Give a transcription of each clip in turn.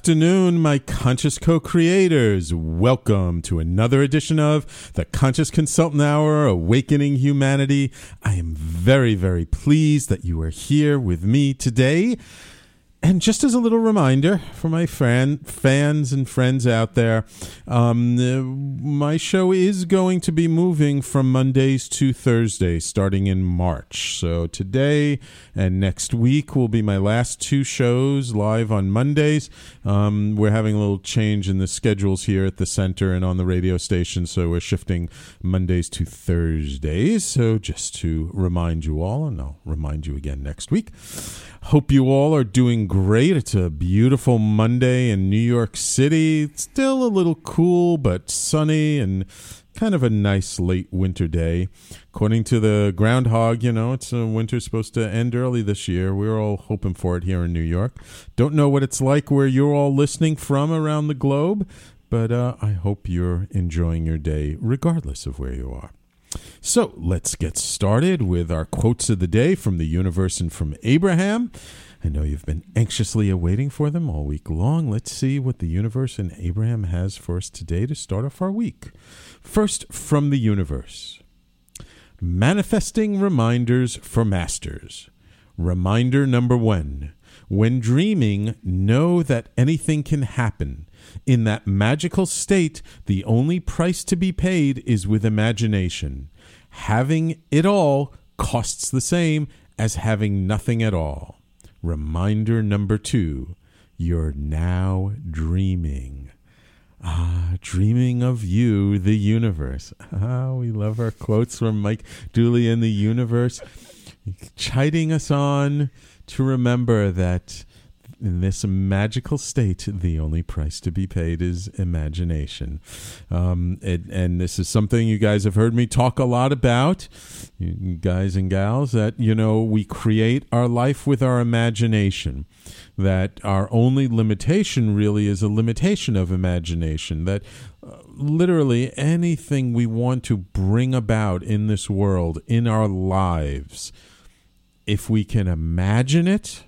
afternoon, my conscious co creators. Welcome to another edition of the Conscious Consultant Hour Awakening Humanity. I am very, very pleased that you are here with me today. And just as a little reminder for my fan, fans and friends out there, um, uh, my show is going to be moving from Mondays to Thursdays starting in March. So today and next week will be my last two shows live on Mondays. Um, we're having a little change in the schedules here at the center and on the radio station, so we're shifting Mondays to Thursdays. So just to remind you all, and I'll remind you again next week. Hope you all are doing great. It's a beautiful Monday in New York City. It's still a little cool, but sunny and kind of a nice late winter day. According to the groundhog, you know, it's a winter's supposed to end early this year. We're all hoping for it here in New York. Don't know what it's like where you're all listening from around the globe, but uh, I hope you're enjoying your day regardless of where you are. So let's get started with our quotes of the day from the universe and from Abraham. I know you've been anxiously awaiting for them all week long. Let's see what the universe and Abraham has for us today to start off our week. First, from the universe Manifesting reminders for masters. Reminder number one When dreaming, know that anything can happen. In that magical state, the only price to be paid is with imagination. Having it all costs the same as having nothing at all. Reminder number two you're now dreaming. Ah, dreaming of you, the universe. Ah, we love our quotes from Mike Dooley in the universe, chiding us on to remember that in this magical state, the only price to be paid is imagination. Um, it, and this is something you guys have heard me talk a lot about, you guys and gals, that, you know, we create our life with our imagination. That our only limitation really is a limitation of imagination. That uh, literally anything we want to bring about in this world, in our lives, if we can imagine it,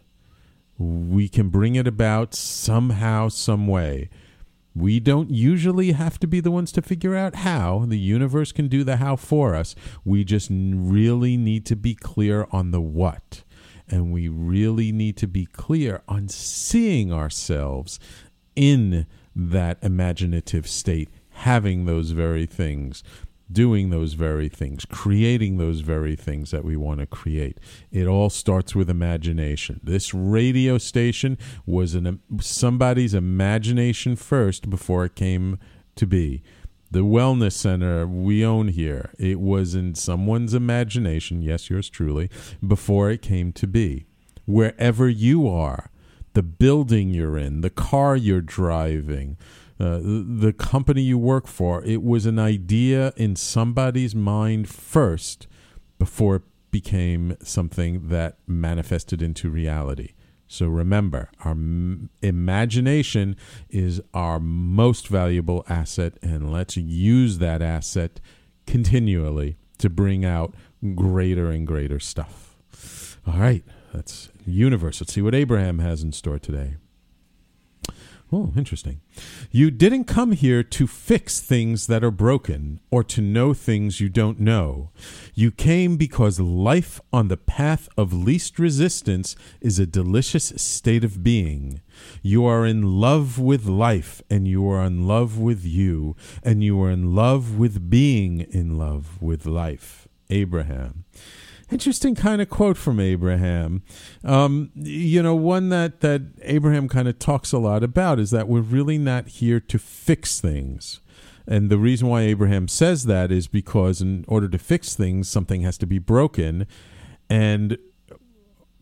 we can bring it about somehow, some way. We don't usually have to be the ones to figure out how. The universe can do the how for us. We just really need to be clear on the what. And we really need to be clear on seeing ourselves in that imaginative state, having those very things doing those very things, creating those very things that we want to create. It all starts with imagination. This radio station was an, somebody's imagination first before it came to be. The wellness center we own here, it was in someone's imagination, yes, yours truly, before it came to be. Wherever you are, the building you're in, the car you're driving, uh, the company you work for, it was an idea in somebody's mind first before it became something that manifested into reality. So remember, our m- imagination is our most valuable asset, and let's use that asset continually to bring out greater and greater stuff. All right, that's universe. Let's see what Abraham has in store today. Oh, interesting. You didn't come here to fix things that are broken or to know things you don't know. You came because life on the path of least resistance is a delicious state of being. You are in love with life, and you are in love with you, and you are in love with being in love with life. Abraham interesting kind of quote from Abraham. Um, you know, one that that Abraham kind of talks a lot about is that we're really not here to fix things. And the reason why Abraham says that is because in order to fix things, something has to be broken. And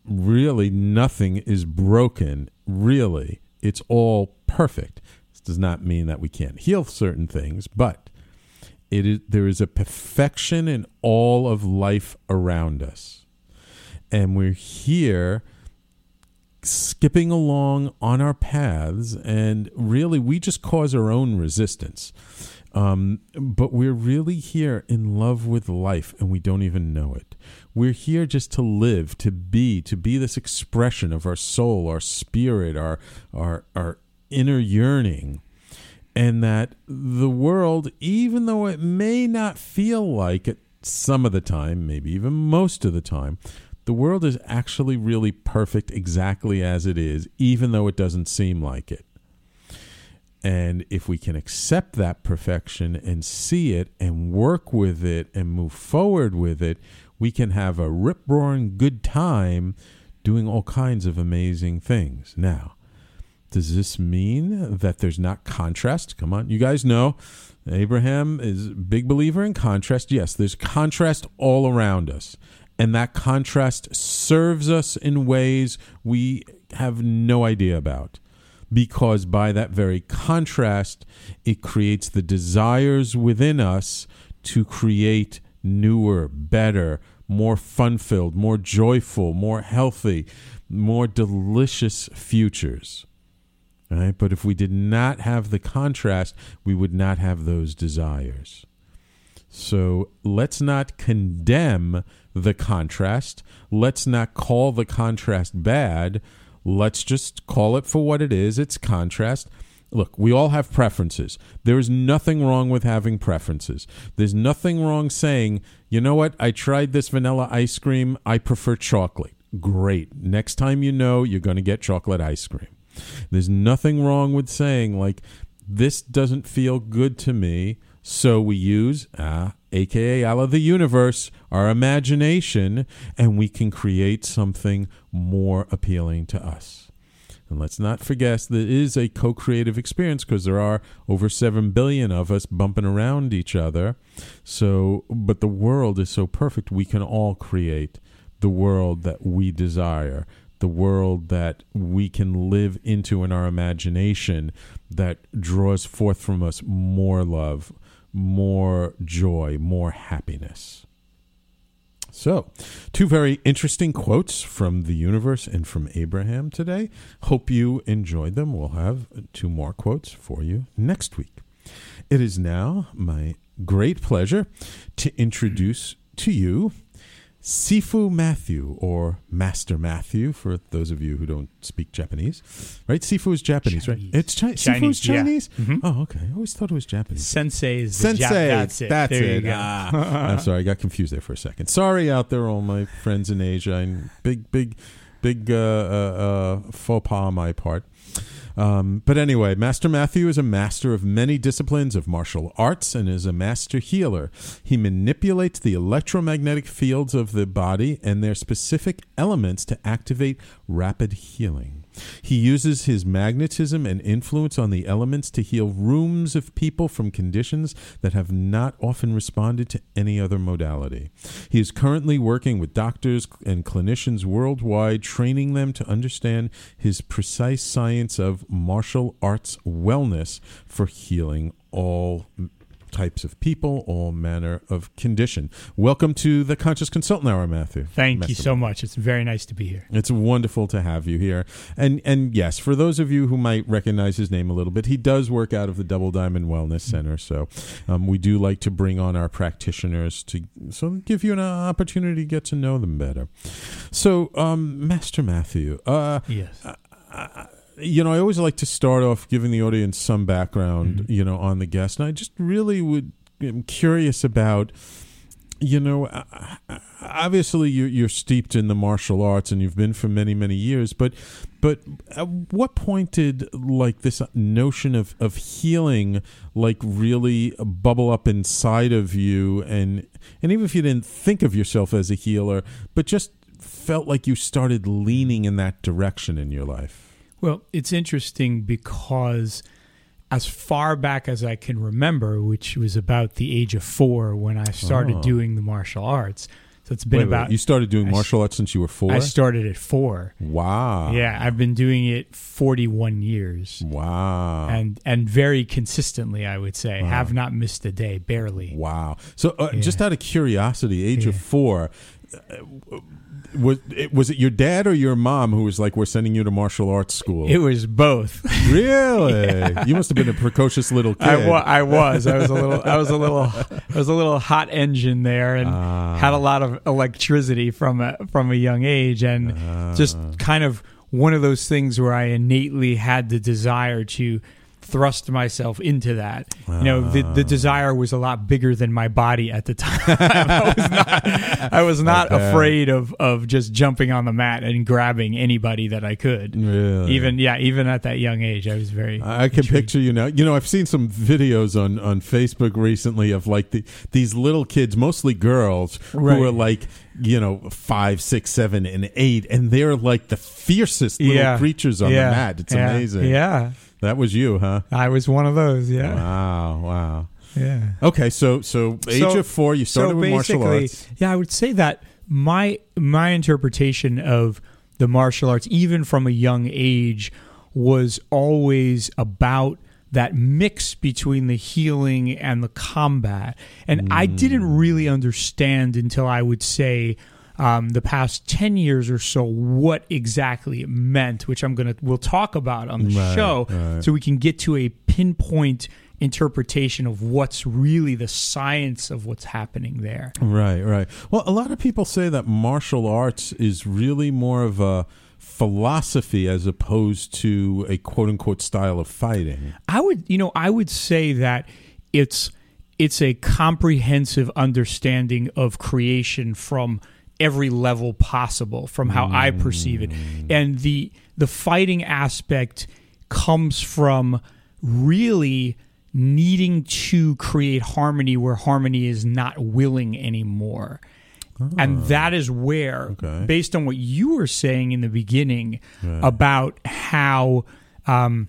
really, nothing is broken. Really, it's all perfect. This does not mean that we can't heal certain things, but it is there is a perfection in all of life around us. And we're here skipping along on our paths and really we just cause our own resistance. Um, but we're really here in love with life and we don't even know it. We're here just to live to be to be this expression of our soul our spirit our our our inner yearning and that the world, even though it may not feel like it some of the time, maybe even most of the time, the world is actually really perfect exactly as it is, even though it doesn't seem like it. And if we can accept that perfection and see it and work with it and move forward with it, we can have a rip roaring good time doing all kinds of amazing things. Now, does this mean that there's not contrast? Come on, you guys know Abraham is a big believer in contrast. Yes, there's contrast all around us. And that contrast serves us in ways we have no idea about. Because by that very contrast, it creates the desires within us to create newer, better, more fun filled, more joyful, more healthy, more delicious futures. Right? But if we did not have the contrast, we would not have those desires. So let's not condemn the contrast. Let's not call the contrast bad. Let's just call it for what it is. It's contrast. Look, we all have preferences. There is nothing wrong with having preferences. There's nothing wrong saying, you know what, I tried this vanilla ice cream. I prefer chocolate. Great. Next time you know, you're going to get chocolate ice cream. There's nothing wrong with saying, like, this doesn't feel good to me. So we use, uh, aka Allah the universe, our imagination, and we can create something more appealing to us. And let's not forget that it is a co creative experience because there are over 7 billion of us bumping around each other. So, but the world is so perfect, we can all create the world that we desire the world that we can live into in our imagination that draws forth from us more love, more joy, more happiness. So, two very interesting quotes from the universe and from Abraham today. Hope you enjoyed them. We'll have two more quotes for you next week. It is now my great pleasure to introduce to you Sifu Matthew or Master Matthew for those of you who don't speak Japanese, right? Sifu is Japanese, Chinese. right? It's Chi- Chinese, Sifu is yeah. Chinese. Mhm. Oh, okay. I always thought it was Japanese. Sensei is the Sensei. Jap- that's it. That's there it. You go. Ah, I'm sorry, I got confused there for a second. Sorry out there, all my friends in Asia. And big, big, big uh, uh, uh, faux pas on my part. Um, but anyway, Master Matthew is a master of many disciplines of martial arts and is a master healer. He manipulates the electromagnetic fields of the body and their specific elements to activate rapid healing. He uses his magnetism and influence on the elements to heal rooms of people from conditions that have not often responded to any other modality. He is currently working with doctors and clinicians worldwide, training them to understand his precise science of martial arts wellness for healing all types of people, all manner of condition. Welcome to the Conscious Consultant Hour, Matthew. Thank Matthew. you so much. It's very nice to be here. It's wonderful to have you here. And and yes, for those of you who might recognize his name a little bit, he does work out of the Double Diamond Wellness Center. So um, we do like to bring on our practitioners to so give you an opportunity to get to know them better. So, um, Master Matthew, uh, Yes. You know, I always like to start off giving the audience some background, you know, on the guest, and I just really would am curious about, you know, uh, obviously you're, you're steeped in the martial arts and you've been for many many years, but but at what point did like this notion of of healing like really bubble up inside of you, and and even if you didn't think of yourself as a healer, but just felt like you started leaning in that direction in your life. Well, it's interesting because as far back as I can remember, which was about the age of four when I started Oh. doing the martial arts. So it's been Wait, wait, about you started doing I martial arts since you were four. I started at four. wow. Yeah, I've been doing it 41 years. Wow. And and very consistently, I would say. Have not missed a day, barely. wow. So, uh, Yeah. just out of curiosity, age of four, uh, was it, was it your dad or your mom who was like, "We're sending you to martial arts school"? It was both. really? You must have been a precocious little kid. I, wa- I was. I was a little. I was a little. I was a little hot engine there, and Ah. had a lot of electricity from a from a young age, and Ah. just kind of one of those things where I innately had the desire to thrust myself into that. You know, the the desire was a lot bigger than my body at the time. I was not. I was not bet. afraid of of just jumping on the mat and grabbing anybody that I could. Really? Even yeah, even at that young age, I was very. I can intrigued. picture you now. You know, I've seen some videos on on Facebook recently of like the, these little kids, mostly girls, Right. who are like you know five, six, seven, and eight, and they're like the fiercest little Yeah. creatures on Yeah. the mat. It's Yeah. amazing. Yeah. That was you, huh? I was one of those. Yeah, Wow, wow. yeah. Okay, so so age So- of four, you started so with martial arts. yeah, I would say that my my interpretation of the martial arts, even from a young age, was always about that mix between the healing and the combat. And I didn't mm. really understand until I would say um, the past 10 years or so what exactly it meant, which I'm going to, we'll talk about on the Right, show right. so we can get to a pinpoint interpretation of what's really the science of what's happening there. Right, right. Well, a lot of people say that martial arts is really more of a philosophy as opposed to a quote unquote style of fighting. I would, you know, I would say that it's it's a comprehensive understanding of creation from every level possible from how I perceive it. And the the fighting aspect comes from really needing to create harmony where harmony is not willing anymore. And that is where, Okay. based on what you were saying in the beginning about how um,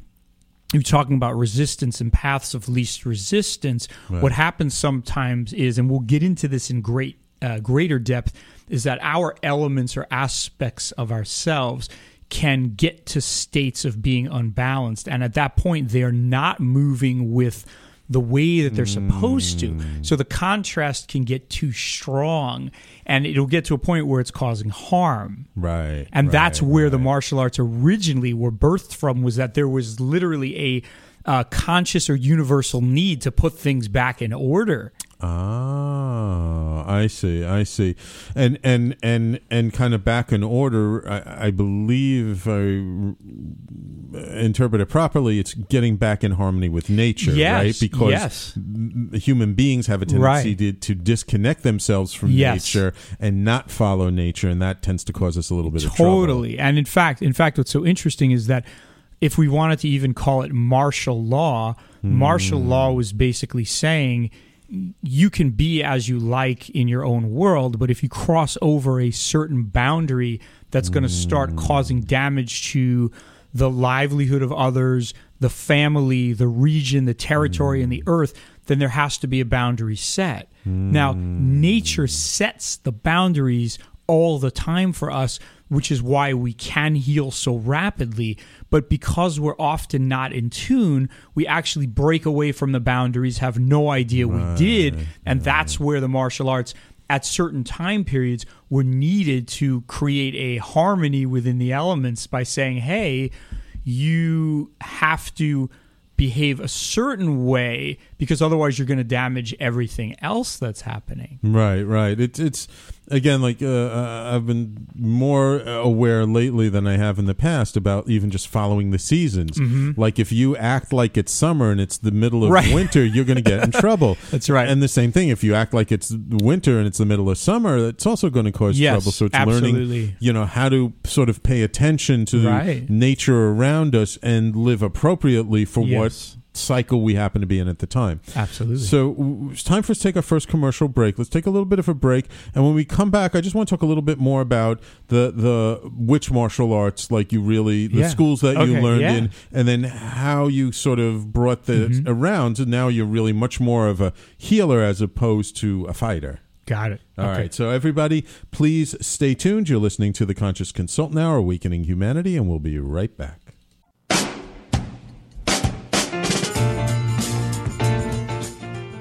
you're talking about resistance and paths of least resistance. What happens sometimes is, and we'll get into this in great uh, greater depth, is that our elements or aspects of ourselves can get to states of being unbalanced, and at that point, they're not moving with the way that they're supposed to. So the contrast can get too strong, and it'll get to a point where it's causing harm. Right. And that's right, where the martial arts originally were birthed from was that there was literally a uh, conscious or universal need to put things back in order. Ah, I see, I see, and and and and kind of back in order. I, I believe I interpret it properly. It's getting back in harmony with nature, Yes, right? Because yes. human beings have a tendency Right. to, to disconnect themselves from Yes. nature and not follow nature, and that tends to cause us a little bit of trouble. Totally. And in fact, in fact, what's so interesting is that if we wanted to even call it martial law, martial Hmm. law was basically saying you can be as you like in your own world, but if you cross over a certain boundary that's going to start Hmm. causing damage to the livelihood of others, the family, the region, the territory, and the earth, then there has to be a boundary set. Now, nature sets the boundaries all the time for us, which is why we can heal so rapidly. But because we're often not in tune, we actually break away from the boundaries, have no idea we did, and that's where the martial arts at certain time periods were needed to create a harmony within the elements by saying, "Hey, you have to behave a certain way because otherwise you're going to damage everything else that's happening. Right, right. It's it's again like uh, uh, I've been more aware lately than I have in the past about even just following the seasons. Like if you act like it's summer and it's the middle of Mm-hmm. Right. winter, you're going to get in trouble. That's right. And the same thing if you act like it's winter and it's the middle of summer, it's also going to cause Yes, trouble. So it's learning, you know, how to sort of pay attention to Right. nature around us and live appropriately for Yes. what cycle we happen to be in at the time. Absolutely. So it's time for us to take our first commercial break. Let's take a little bit of a break, and when we come back, I just want to talk a little bit more about the the which martial arts, like you really the Yeah. schools that you learned yeah. in, and then how you sort of brought the Mm-hmm. around. And now you're really much more of a healer as opposed to a fighter. Got it. All right. Okay. So everybody, please stay tuned. You're listening to the Conscious Consultant Hour, Awakening Humanity, and we'll be right back.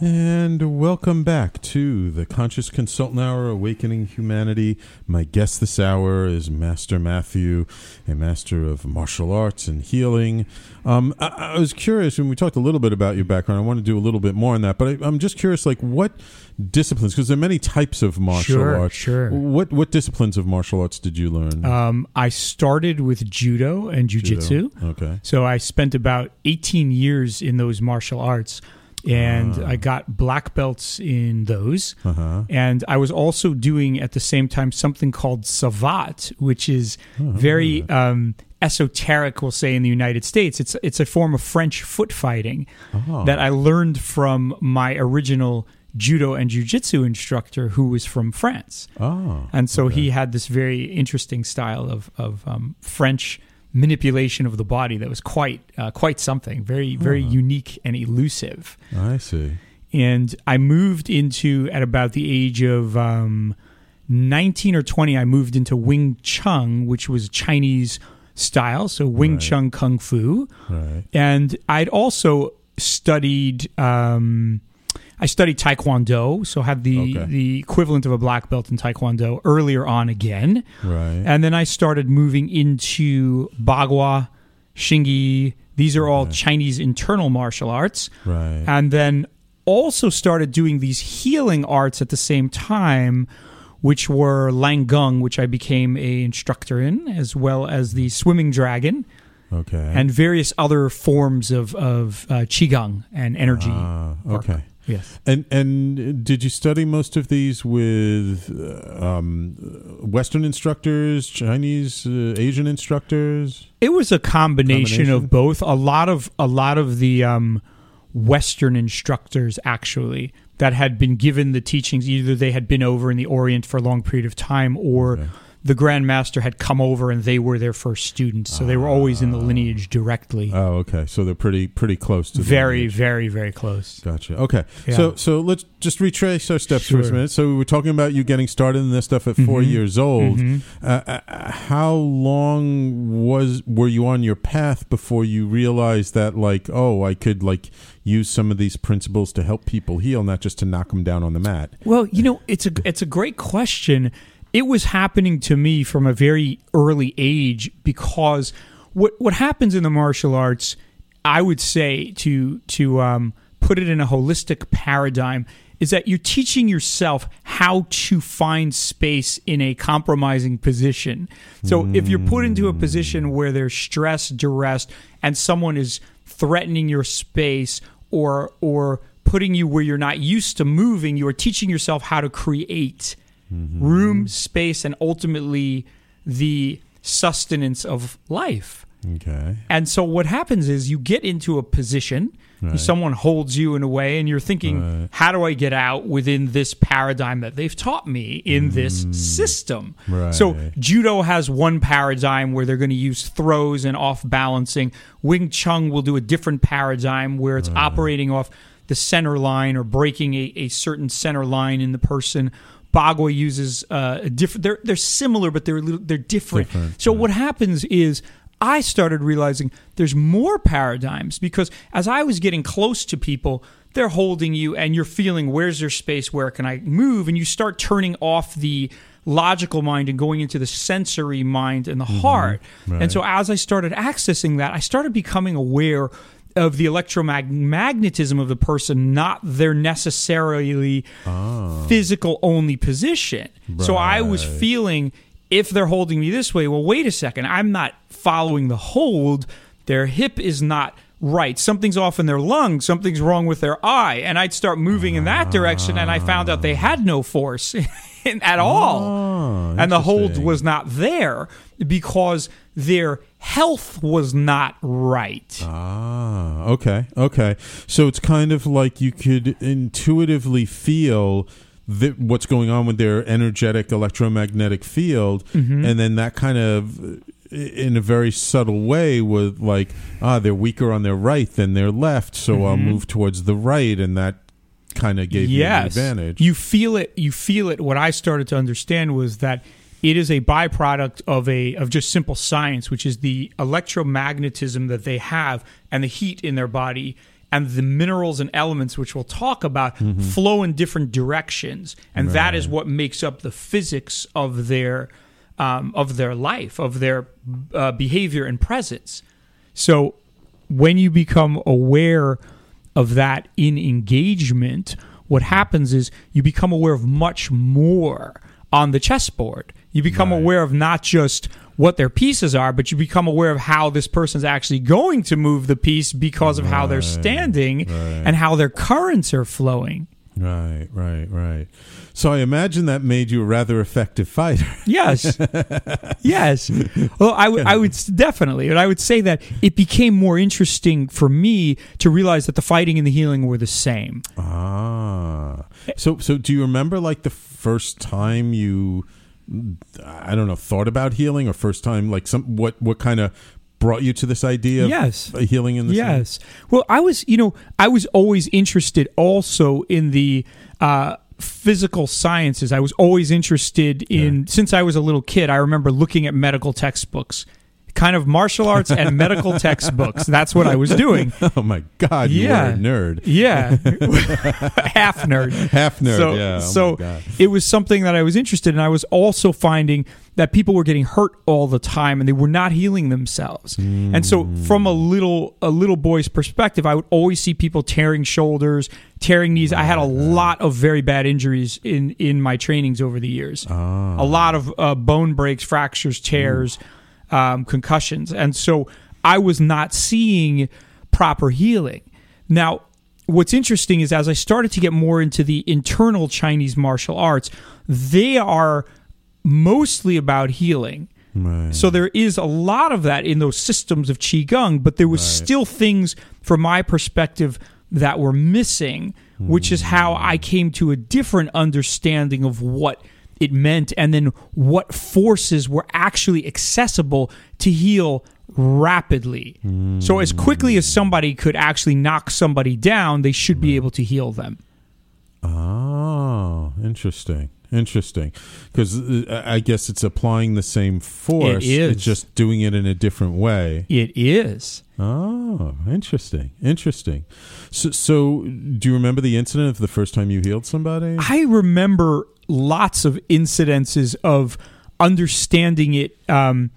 And welcome back to the Conscious Consultant Hour, Awakening Humanity. My guest this hour is Master Matthew, a master of martial arts and healing. Um, I, I was curious when we talked a little bit about your background. I want to do a little bit more on that, but I, I'm just curious, like what disciplines? Because there are many types of martial Sure, arts. sure. What what disciplines of martial arts did you learn? Um, I started with judo and jujitsu. Okay. So I spent about 18 years in those martial arts, and Ah. I got black belts in those. Uh huh. And I was also doing at the same time something called savate, which is Oh, very um, esoteric. We'll say in the United States, it's it's a form of French foot fighting Oh. that I learned from my original judo and jujitsu instructor, who was from France. Oh. And so okay. he had this very interesting style of of um, French manipulation of the body that was quite uh, quite something, very very unique and elusive. I see. And I moved into at about the age of um, nineteen or twenty. I moved into Wing Chun, which was Chinese style, so Wing Right. Chun Kung Fu. Right. And I'd also studied. Um, I studied Taekwondo, so had the Okay. the equivalent of a black belt in Taekwondo earlier on again, Right. and then I started moving into Bagua, Xingyi. These are all Chinese internal martial arts, right. and then also started doing these healing arts at the same time, which were Langung, which I became a instructor in, as well as the swimming dragon okay. and various other forms of of uh, qigong and energy. Ah, work. Yes. And and did you study most of these with uh, um, Western instructors, Chinese, uh, Asian instructors? It was a combination, Combination? of both. A lot of a lot of the um, Western instructors actually that had been given the teachings. Either they had been over in the Orient for a long period of time, or. The grandmaster had come over and they were their first students, so they were always in the lineage directly. Oh, okay. So they're pretty pretty close to the very, lineage. very, very close. Gotcha. Okay. Yeah. So so let's just retrace our steps for a minute. So we were talking about you getting started in this stuff at 4 Mhm. years old. Mhm. Uh, uh, how long was were you on your path before you realized that like oh I could like use some of these principles to help people heal, not just to knock them down on the mat? Well, you know, it's a it's a great question. It was happening to me from a very early age because what what happens in the martial arts, I would say to to um, put it in a holistic paradigm, is that you're teaching yourself how to find space in a compromising position. So if you're put into a position where there's stress, duress, and someone is threatening your space or or putting you where you're not used to moving, you are teaching yourself how to create Mm-hmm. room, space, and ultimately the sustenance of life. Okay. And so what happens is you get into a position, Right. someone holds you in a way, and you're thinking, Right. how do I get out within this paradigm that they've taught me in this mm. system? Right. So judo has one paradigm where they're going to use throws and off balancing. Wing Chun will do a different paradigm where it's operating off the center line or breaking a, a certain center line in the person. Bagua uses uh, a different. They're they're similar, but they're a little, they're different. Different, so what happens is I started realizing there's more paradigms because as I was getting close to people, they're holding you and you're feeling where's their space, where can I move, and you start turning off the logical mind and going into the sensory mind and the heart. Right. And so as I started accessing that, I started becoming aware of the electromagnetism of the person, not their necessarily physical only position. So I was feeling if they're holding me this way, well, wait a second, I'm not following the hold. Their hip is not right. Something's off in their lung. Something's wrong with their eye. And I'd start moving in that direction, and I found out they had no force at all. Oh, and the hold was not there because their health was not right. Ah, okay, okay. So it's kind of like you could intuitively feel that what's going on with their energetic electromagnetic field, Mm-hmm. and then that kind of, in a very subtle way, would like, ah, they're weaker on their right than their left, so I'll move towards the right, and that kind of gave Mm-hmm. yes. you an advantage. You feel it. You feel it. What I started to understand was that it is a byproduct of a of just simple science, which is the electromagnetism that they have and the heat in their body and the minerals and elements which we'll talk about flow in different directions and that is what makes up the physics of their um, of their life of their uh, behavior and presence so when you become aware of that in engagement, what happens is you become aware of much more on the chessboard. You become aware of not just what their pieces are, but you become aware of how this person's actually going to move the piece because of how they're standing and how their currents are flowing. Right, right, right. So I imagine that made you a rather effective fighter. Yes. yes. Well, I would, I would definitely, and I would say that it became more interesting for me to realize that the fighting and the healing were the same. Ah. So so do you remember like the first time you I don't know, thought about healing or first time like some what what kind of brought you to this idea of Yes. healing in the Yes. Well, I was, you know, I was always interested also in the uh, physical sciences. I was always interested in, since I was a little kid, I remember looking at medical textbooks, kind of martial arts and medical textbooks. That's what I was doing. Oh my god, Yeah. a nerd. Yeah. Half nerd. Half nerd, So, yeah. Oh so it was something that I was interested in. I was also finding that people were getting hurt all the time and they were not healing themselves. And so hmm. from a little a little boy's perspective, I would always see people tearing shoulders, tearing knees. I had a lot of very bad injuries in in my trainings over the years. Ah. A lot of uh, bone breaks, fractures, tears, hmm. Um, concussions. And so I was not seeing proper healing. Now, what's interesting is as I started to get more into the internal Chinese martial arts, they are mostly about healing. Right. So there is a lot of that in those systems of qigong, but there was still things from my perspective that were missing, which is how I came to a different understanding of what it meant and then what forces were actually accessible to heal rapidly. So as quickly as somebody could actually knock somebody down, they should be able to heal them. Oh, interesting. Interesting. Because uh, I guess it's applying the same force. is. It's just doing it in a different way. It is. Oh, interesting. Interesting. So, so do you remember the incident of the first time you healed somebody? I remember lots of incidences of understanding it um,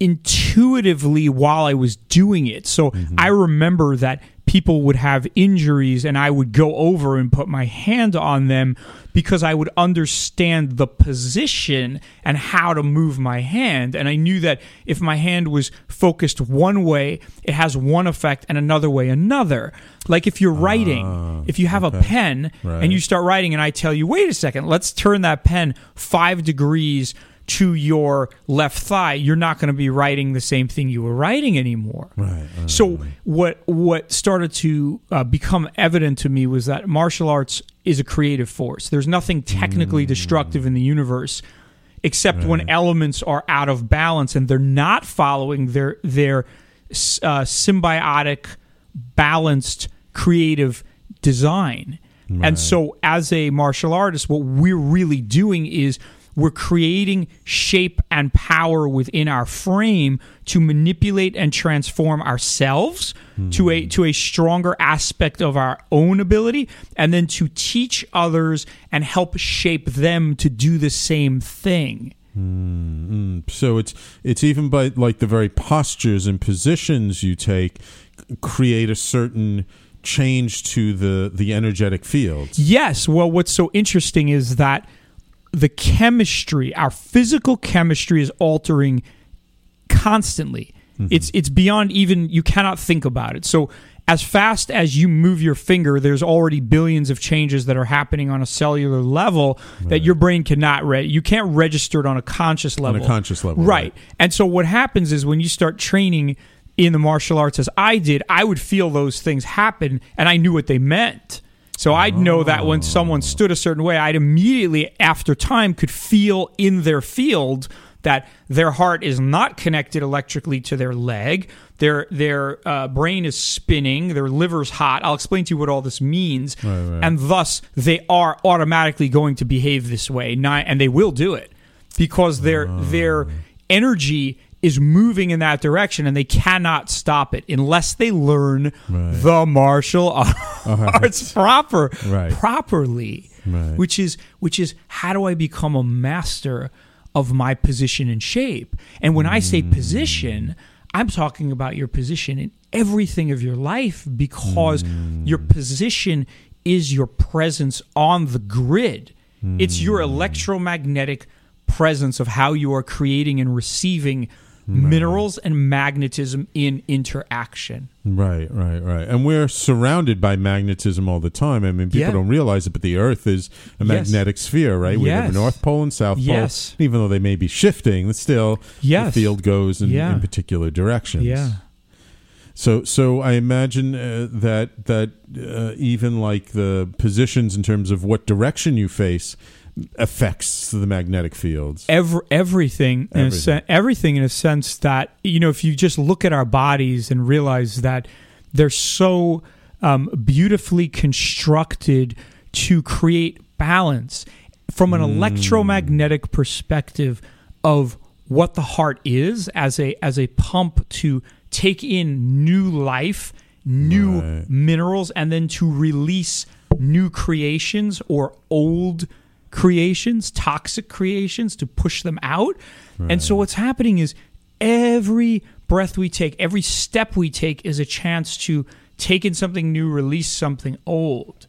intuitively while I was doing it. So I remember that people would have injuries and I would go over and put my hand on them because I would understand the position and how to move my hand. And I knew that if my hand was focused one way, it has one effect and another way another. Like if you're writing, ah, if you have a pen Right. and you start writing and I tell you, wait a second, let's turn that pen five degrees to your left thigh, you're not going to be writing the same thing you were writing anymore. Right, right, So what what started to uh, become evident to me was that martial arts is a creative force. There's nothing technically destructive in the universe except when elements are out of balance and they're not following their their uh, symbiotic, balanced, creative design. And so, as a martial artist, what we're really doing is we're creating shape and power within our frame to manipulate and transform ourselves to a to a stronger aspect of our own ability and then to teach others and help shape them to do the same thing. Hmm, hmm. So it's it's even by like the very postures and positions you take create a certain change to the the energetic field. Yes. Well, what's so interesting is that the chemistry, our physical chemistry, is altering constantly. Mm-hmm. It's it's beyond even you cannot think about it. So as fast as you move your finger, there's already billions of changes that are happening on a cellular level that your brain cannot re- you can't register it on a conscious level. On a conscious level, right? right. And so what happens is when you start training in the martial arts as I did, I would feel those things happen and I knew what they meant. So I'd know that when someone stood a certain way, I'd immediately after time could feel in their field that their heart is not connected electrically to their leg. Their their uh, brain is spinning. Their liver's hot. I'll explain to you what all this means, and thus they are automatically going to behave this way. Not, and they will do it because their their energy is moving in that direction and they cannot stop it unless they learn the martial arts uh-huh. proper Right. properly Right. which is which is how do I become a master of my position and shape? And when I say mm. position I'm talking about your position in everything of your life because mm. your position is your presence on the grid. It's your mm. electromagnetic presence of how you are creating and receiving minerals and magnetism in interaction. Right, right, right. And we're surrounded by magnetism all the time. I mean, people Yeah. don't realize it, but the Earth is a Yes. magnetic sphere, right? We have a North Pole and South Pole. Yes. Even though they may be shifting, still, Yes. the field goes in, Yeah. in particular directions. Yeah. So, so I imagine uh, that that uh, even like the positions in terms of what direction you face affects the magnetic fields. Every, everything, in a Everything. sen- everything in a sense that you know, if you just look at our bodies and realize that they're so um, beautifully constructed to create balance from an electromagnetic perspective of what the heart is as a as a pump to take in new life, new Right. minerals, and then to release new creations or old creations, toxic creations, to push them out. And so what's happening is every breath we take, every step we take is a chance to take in something new, release something old.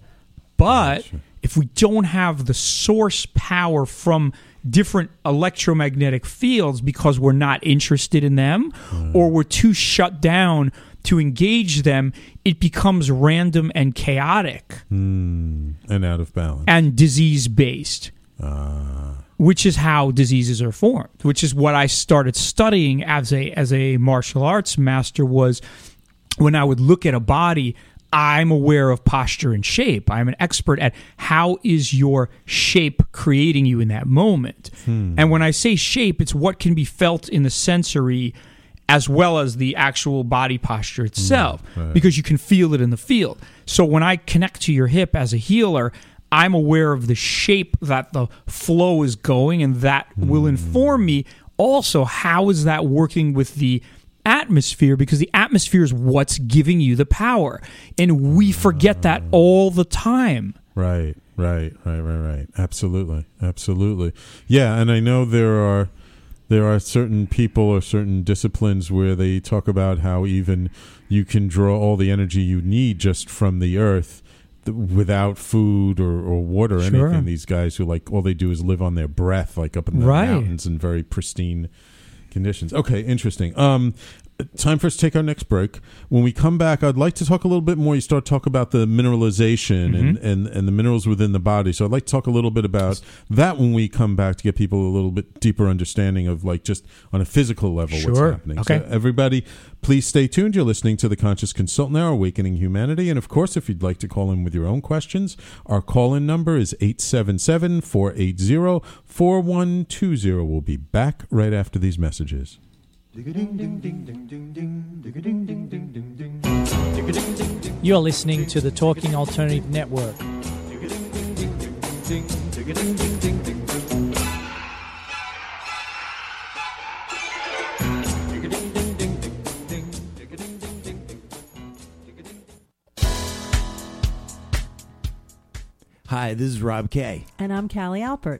But if we don't have the source power from different electromagnetic fields because we're not interested in them or we're too shut down to engage them, it becomes random and chaotic hmm. and out of balance. and disease based. Ah. Which is how diseases are formed. Which is what I started studying as a as a martial arts master was when I would look at a body, I'm aware of posture and shape. I'm an expert at how is your shape creating you in that moment. Hmm. And when I say shape, it's what can be felt in the sensory as well as the actual body posture mm, itself because you can feel it in the field. So when I connect to your hip as a healer, I'm aware of the shape that the flow is going and that will mm. inform me also how is that working with the atmosphere because the atmosphere is what's giving you the power and we forget that ah. all the time Right, right, right, right, right. Absolutely, absolutely. Yeah, and I know there are there are certain people or certain disciplines where they talk about how even you can draw all the energy you need just from the earth th- without food or, or water or Sure. anything. These guys who like all they do is live on their breath, like up in the Right. mountains in very pristine conditions. Okay, interesting. Um, time for us to take our next break. When we come back, I'd like to talk a little bit more. You start to talk about the mineralization and, mm-hmm. and, and the minerals within the body. So I'd like to talk a little bit about that when we come back to get people a little bit deeper understanding of like just on a physical level what's Sure. happening. Okay. So everybody, please stay tuned. You're listening to the Conscious Consultant Hour, Awakening Humanity. And of course, if you'd like to call in with your own questions, our call in number is 877 480 4120. We'll be back right after these messages. You're listening to the Talking Alternative Network. Hi, this is Rob Kay. And I'm Callie Alpert.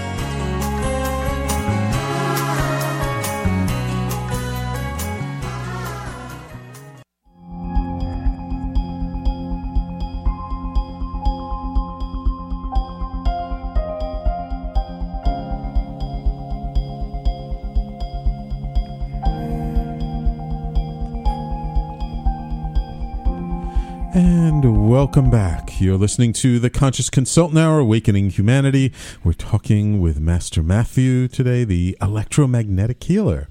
Welcome back. You're listening to the Conscious Consultant Hour, Awakening Humanity. We're talking with Master Matthew today, the electromagnetic healer.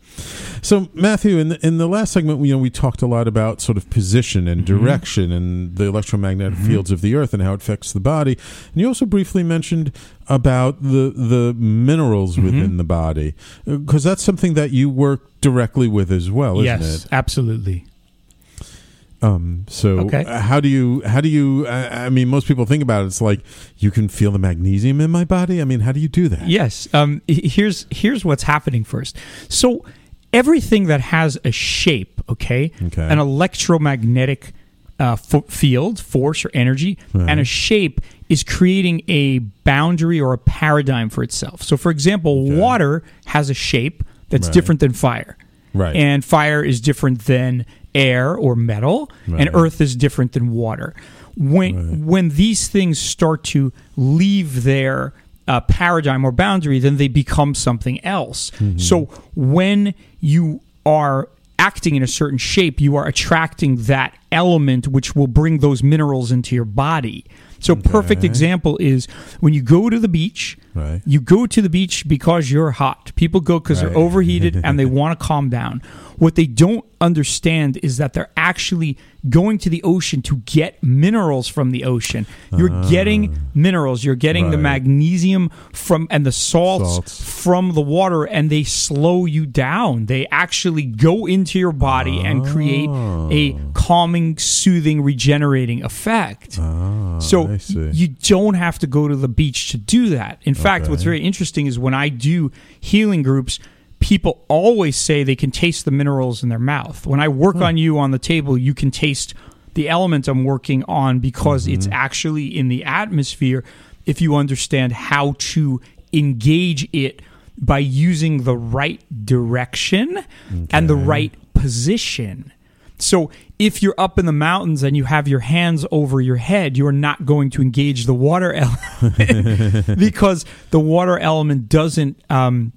So, Matthew, in the, in the last segment, you know, we talked a lot about sort of position and mm-hmm. direction and the electromagnetic mm-hmm. fields of the earth and how it affects the body. And you also briefly mentioned about the the minerals mm-hmm. within the body uh, because that's something that you work directly with as well, isn't yes it? absolutely Um. So, Okay. uh, how do you? How do you? I, I mean, most people think about it. It's like you can feel the magnesium in my body. I mean, how do you do that? Yes. Um, here's here's what's happening first. So everything that has a shape, okay, Okay. an electromagnetic uh, fo- field, force or energy, and a shape is creating a boundary or a paradigm for itself. So, for example, water has a shape that's Right. different than fire, Right. and fire is different than air or metal, Right. and earth is different than water. When when these things start to leave their uh, paradigm or boundary, then they become something else. So when you are acting in a certain shape, you are attracting that element which will bring those minerals into your body. So perfect example is when you go to the beach, Right. you go to the beach because you're hot. People go because Right. they're overheated and they want to calm down. What they don't understand is that they're actually going to the ocean to get minerals from the ocean. You're getting minerals. You're getting the Ah. Magnesium from and the salts, Salts. from the water, and they slow you down. They actually go into your body and create a Ah. calming, soothing, regenerating effect. so I see. you don't have to go to the beach to do that. In fact, what's very interesting is when I do healing groups, people always say they can taste the minerals in their mouth. When I work on you on the table, you can taste the element I'm working on because it's Mm-hmm. actually in the atmosphere if you understand how to engage it by using the right direction and the right position. So if you're up in the mountains and you have your hands over your head, you're not going to engage the water element because the water element doesn't um,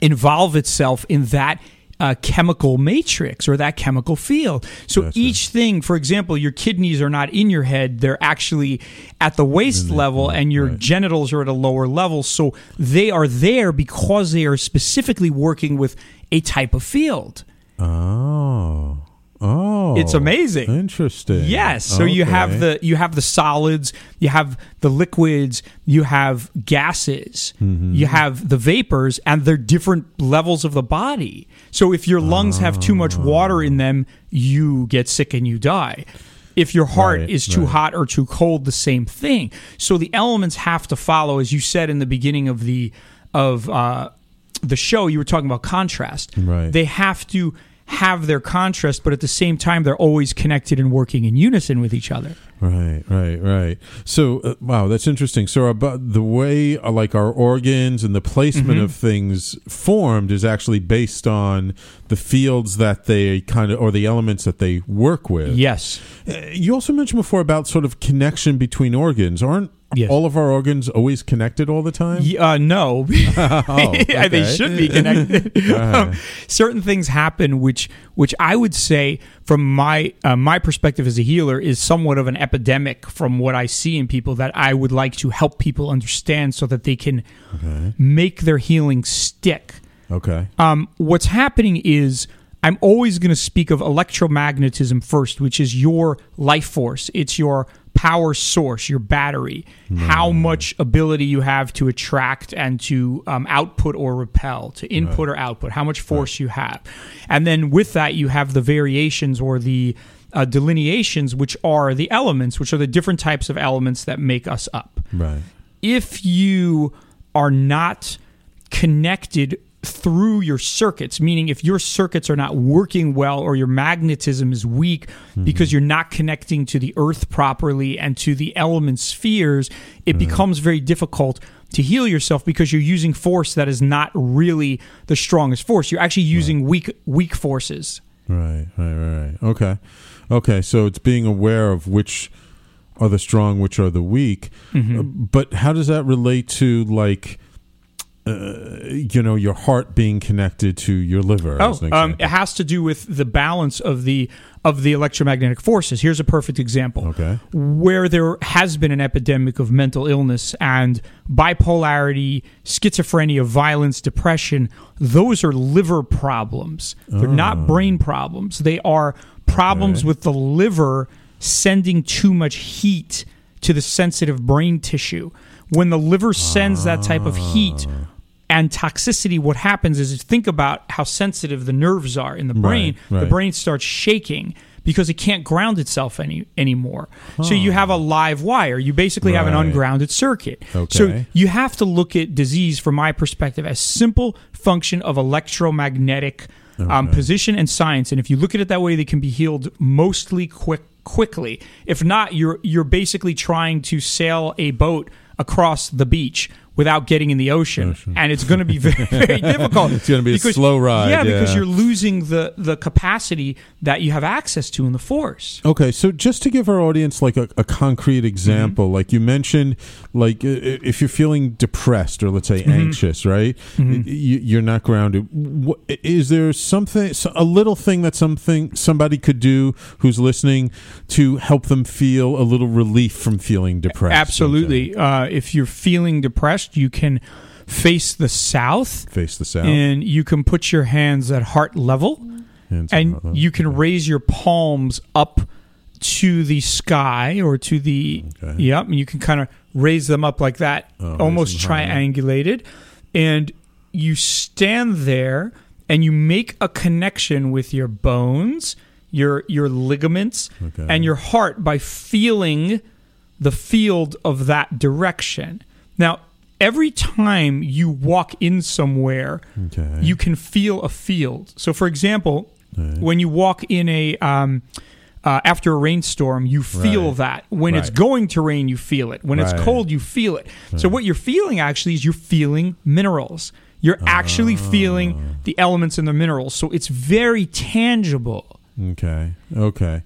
involve itself in that uh, chemical matrix or that chemical field. So Gotcha. each thing, for example, your kidneys are not in your head, they're actually at the waist level, and your right. genitals are at a lower level. So they are there because they are specifically working with a type of field. Oh. Oh. It's amazing. Interesting. Yes. So you have the you have the solids, you have the liquids, you have gases, Mm-hmm. you have the vapors, and they're different levels of the body. So if your lungs have too much water in them, you get sick and you die. If your heart Right, is too right. hot or too cold, the same thing. So the elements have to follow, as you said in the beginning of the of uh, the show. You were talking about contrast. Right. They have to have their contrast, but at the same time, they're always connected and working in unison with each other. Right, right, right. So, uh, wow, that's interesting. So, about the way uh, like our organs and the placement Mm-hmm. of things formed is actually based on the fields that they kind of or the elements that they work with. Yes. Uh, You also mentioned before about sort of connection between organs. Aren't Yes. all of our organs always connected all the time? Uh, no, Oh, they should be connected. Um, certain things happen, which which I would say, from my uh, my perspective as a healer, is somewhat of an epidemic from what I see in people that I would like to help people understand so that they can make their healing stick. Okay. Um, what's happening is I'm always going to speak of electromagnetism first, which is your life force. It's your power source, your battery, how much ability you have to attract and to um, output or repel, to input or output, how much force you have. And then with that, you have the variations or the uh, delineations, which are the elements, which are the different types of elements that make us up Right. if you are not connected through your circuits, meaning if your circuits are not working well or your magnetism is weak because you're not connecting to the earth properly and to the element spheres, it becomes very difficult to heal yourself because you're using force that is not really the strongest force. You're actually using weak weak forces. Right, right, right, right. Okay. Okay, so it's being aware of which are the strong, which are the weak. Mm-hmm. Uh, But how does that relate to like uh, you know, your heart being connected to your liver? Oh, um, it has to do with the balance of the of the electromagnetic forces. Here's a perfect example. Okay. Where there has been an epidemic of mental illness and bipolarity, schizophrenia, violence, depression, those are liver problems. They're not brain problems. They are problems Oh. Okay. with the liver sending too much heat to the sensitive brain tissue. When the liver sends that type of heat and toxicity, what happens is think about how sensitive the nerves are in the brain. Right, The brain starts shaking because it can't ground itself any anymore. So you have a live wire. You basically have an ungrounded circuit. Okay. So you have to look at disease, from my perspective, as simple function of electromagnetic um, position and science. And if you look at it that way, they can be healed mostly quick quickly. If not, you're you're basically trying to sail a boat across the beach without getting in the ocean, and it's going to be very, very difficult. It's gonna be a slow ride, Yeah, because you're losing the the capacity that you have access to in the force. Okay, so just to give our audience like a, a concrete example, Mm-hmm. like you mentioned, like if you're feeling depressed or let's say Mm-hmm. anxious, right? Y- You're not grounded. Is there something, a little thing that something somebody could do who's listening to help them feel a little relief from feeling depressed? Absolutely. Uh, if you're feeling depressed, you can face the south. Face the south. And you can put your hands at heart level, Hands and level. you can raise your palms up to the sky or to the Okay. yep, and you can kind of raise them up like that, Oh, almost triangulated, and you stand there and you make a connection with your bones, your your ligaments, Okay. and your heart by feeling the field of that direction. Now, every time you walk in somewhere, Okay. you can feel a field. So, for example, when you walk in a um, uh, after a rainstorm, you feel Right. that. When it's going to rain, you feel it. When Right. it's cold, you feel it. So, what you're feeling actually is you're feeling minerals. You're actually Ah. feeling the elements and the minerals. So it's very tangible. Okay. Okay.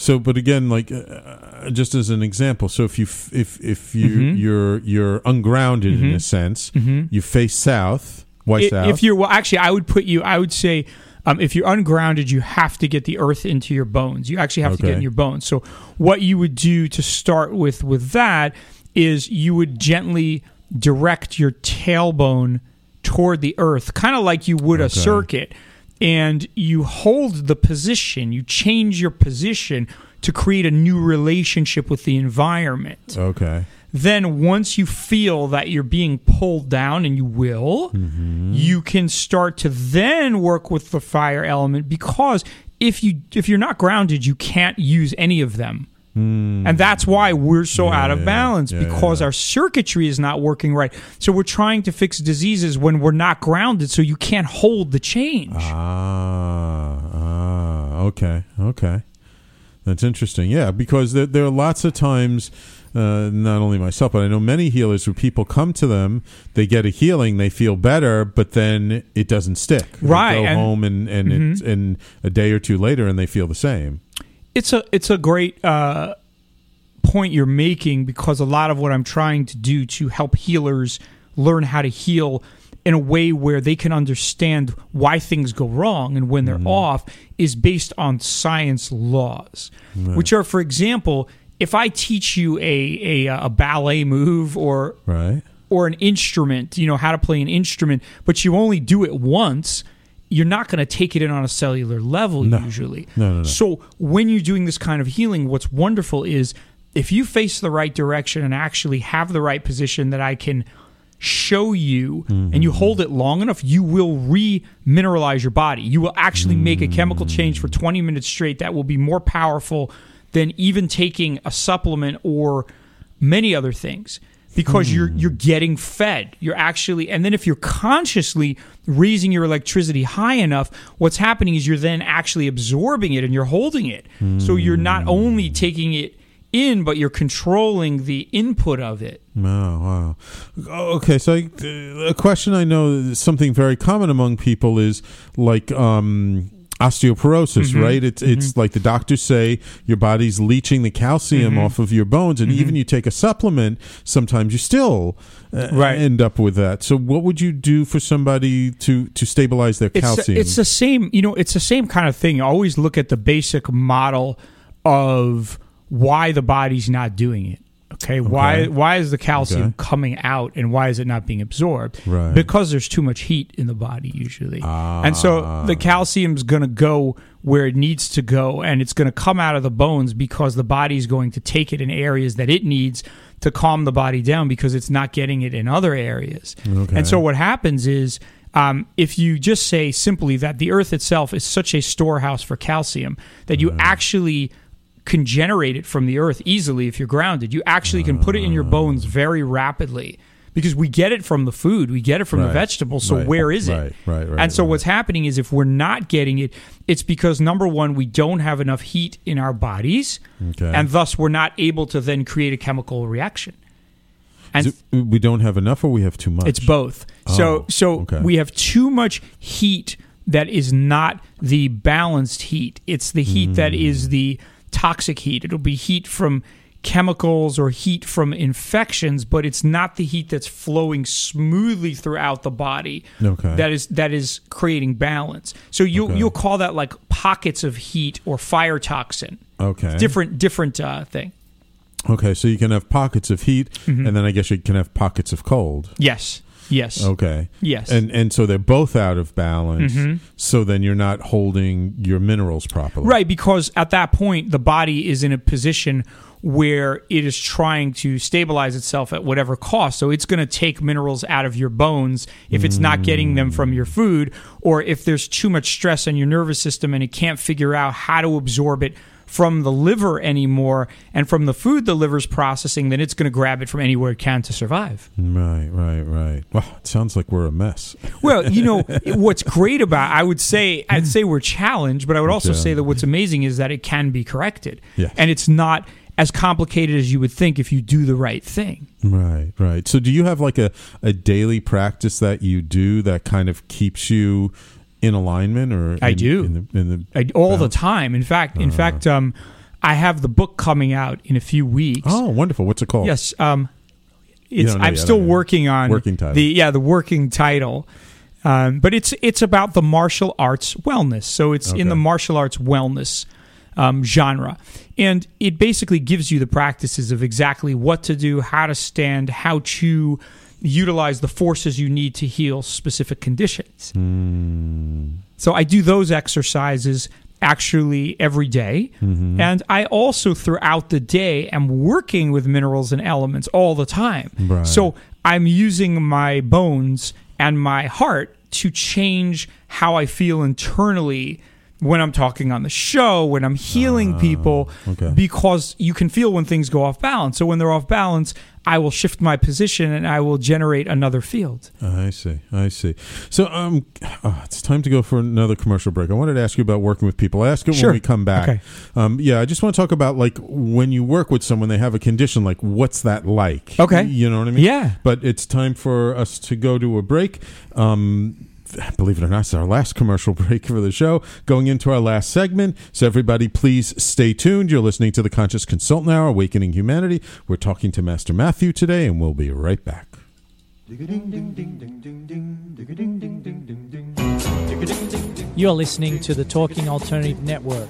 So, but again, like uh, just as an example, so if you f- if if you Mm-hmm. you're you're ungrounded in a sense, you face south. Why I- south? If you're well, actually, I would put you. I would say, um, if you're ungrounded, you have to get the earth into your bones. You actually have to get in your bones. So, what you would do to start with with that is you would gently direct your tailbone toward the earth, kind of like you would a circuit, and you hold the position. You change your position to create a new relationship with the environment okay. then once you feel that you're being pulled down and you will mm-hmm. you can start to then work with the fire element because if you if you're not grounded you can't use any of them and that's why we're so out of yeah, balance yeah, because yeah. our circuitry is not working right so we're trying to fix diseases when we're not grounded so you can't hold the change Ah, ah, okay, okay. That's interesting. Yeah, because there, there are lots of times, uh, not only myself, but I know many healers where people come to them, they get a healing, they feel better, but then it doesn't stick. Right. They go and- Mm-hmm. home and and, it's, and a day or two later, and they feel the same. It's a it's a great uh, point you're making because a lot of what I'm trying to do to help healers learn how to heal in a way where they can understand why things go wrong and when they're off is based on science laws, which are, for example, if I teach you a, a a ballet move or Right. or an instrument, you know, how to play an instrument, but you only do it once, you're not going to take it in on a cellular level usually. No, no, no. So when you're doing this kind of healing, what's wonderful is if you face the right direction and actually have the right position that I can show you mm-hmm. and you hold it long enough, you will re-mineralize your body. You will actually make a chemical change for mm. 20 minutes straight that will be more powerful than even taking a supplement or many other things because you're you're getting fed. You're actually and then if you're consciously raising your electricity high enough, what's happening is you're then actually absorbing it and you're holding it. So you're not only taking it in, but you're controlling the input of it. Oh, wow. Oh, Okay, so I, uh, a question I know something very common among people is like um, osteoporosis, Mm-hmm. right? It's it's like the doctors say your body's leaching the calcium Mm-hmm. off of your bones, and even you take a supplement, sometimes you still uh, Right. end up with that. So, what would you do for somebody to to stabilize their It's calcium? it's the same, you know, it's the same kind of thing. Always look at the basic model of why the body's not doing it. Okay, why Okay. why is the calcium Okay. coming out and why is it not being absorbed? Right. Because there's too much heat in the body usually. Ah. And so the calcium's going to go where it needs to go and it's going to come out of the bones because the body's going to take it in areas that it needs to calm the body down because it's not getting it in other areas. Okay. And so what happens is um, if you just say simply that the earth itself is such a storehouse for calcium that you actually can generate it from the earth easily if you're grounded. You actually can put it in your bones very rapidly because we get it from the food, we get it from the Right. vegetables. So Right. where is it? right, right, and so right. what's happening is if we're not getting it, it's because number one, we don't have enough heat in our bodies, Okay. and thus we're not able to then create a chemical reaction. And it- we don't have enough, or we have too much. it's both. so Oh, so okay. we have too much heat that is not the balanced heat. It's the heat that Hmm. is the toxic heat. It'll be heat from chemicals or heat from infections, but it's not the heat that's flowing smoothly throughout the body. Okay. That is that is creating balance. So you Okay. you'll call that like pockets of heat or fire toxin. okay. Different different uh, thing. Okay, so you can have pockets of heat, Mm-hmm. and then I guess you can have pockets of cold. Yes. Yes. Okay. Yes. And and so they're both out of balance. Mm-hmm. So then you're not holding your minerals properly. Right, because at that point, the body is in a position where it is trying to stabilize itself at whatever cost. So it's going to take minerals out of your bones if it's not getting them from your food, or if there's too much stress on your nervous system and it can't figure out how to absorb it from the liver anymore and from the food the liver's processing, then it's going to grab it from anywhere it can to survive. Right, right, right. Wow, it sounds like we're a mess. Well, you know what's great about I would say I'd say we're challenged, but I would also Yeah. say that what's amazing is that it can be corrected. Yes. And it's not as complicated as you would think if you do the right thing. Right, right. So, do you have like a, a daily practice that you do that kind of keeps you in alignment, or I do. in the, in the I, all the time. In fact, in Uh-huh. fact, um, I have the book coming out in a few weeks. Oh, wonderful! What's it called? Yes, um, it's. I'm yet, still working on Working title. The yeah, the working title. Um, but it's it's about the martial arts wellness. So it's in the martial arts wellness um, genre, and it basically gives you the practices of exactly what to do, how to stand, how to utilize the forces you need to heal specific conditions. Hmm. So I do those exercises actually every day. Mm-hmm. and I also throughout the day am working with minerals and elements all the time. Right. So I'm using my bones and my heart to change how I feel internally when I'm talking on the show, when I'm healing ah, people, okay. because you can feel when things go off balance. So when they're off balance, I will shift my position and I will generate another field. I see. I see. So, um, oh, it's time to go for another commercial break. I wanted to ask you about working with people. I ask it Sure. when we come back. Okay. Um, yeah, I just want to talk about like when you work with someone, they have a condition. Like, what's that like? Okay. You know what I mean? Yeah. But it's time for us to go to a break. Um, believe it or not, it's our last commercial break for the show. Going into our last segment. So, everybody, please stay tuned. You're listening to the Conscious Consultant Hour, Awakening Humanity. We're talking to Master Matthew today, and we'll be right back. You're listening to the Talking Alternative Network.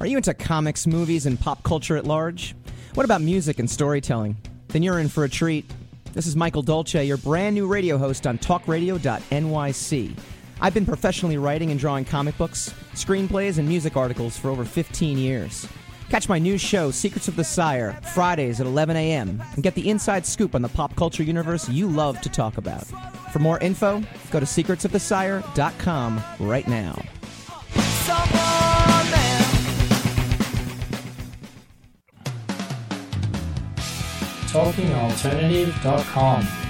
Are you into comics, movies, and pop culture at large? What about music and storytelling? Then you're in for a treat. This is Michael Dolce, your brand new radio host on talkradio.nyc. I've been professionally writing and drawing comic books, screenplays, and music articles for over 15 years. Catch my new show, Secrets of the Sire, Fridays at 11 a.m., and get the inside scoop on the pop culture universe you love to talk about. For more info, go to secretsofthesire.com right now. TalkingAlternative.com.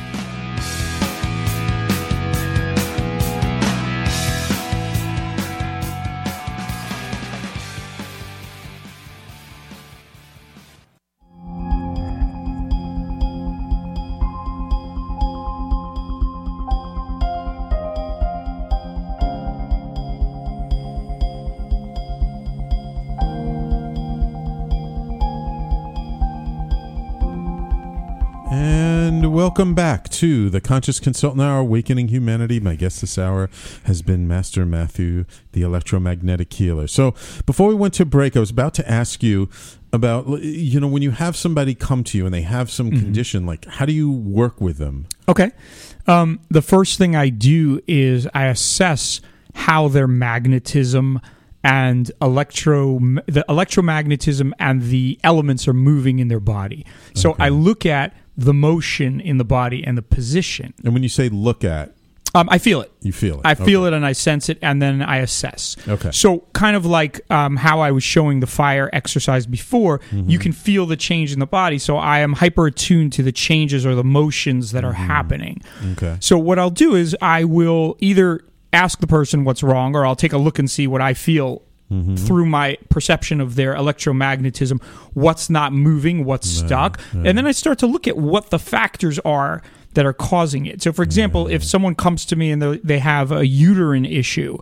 welcome back to the Conscious Consultant Hour, Awakening Humanity. My guest this hour has been Master Matthew, the electromagnetic healer. So before we went to break, I was about to ask you about, you know, when you have somebody come to you and they have some Mm-hmm. condition, like how do you work with them? Okay. Um, the first thing I do is I assess how their magnetism and electro the electromagnetism and the elements are moving in their body. So I look at the motion in the body and the position. And when you say look at, Um, I feel it. you feel it. I feel Okay. it and I sense it, and then I assess. Okay. So, kind of like um, how I was showing the fire exercise before, Mm-hmm. you can feel the change in the body. So, I am hyper attuned to the changes or the motions that are Mm-hmm. happening. Okay. So, what I'll do is I will either ask the person what's wrong, or I'll take a look and see what I feel. Mm-hmm. Through my perception of their electromagnetism, what's not moving, what's stuck. And then I start to look at what the factors are that are causing it. So, for example, if someone comes to me and they- they have a uterine issue,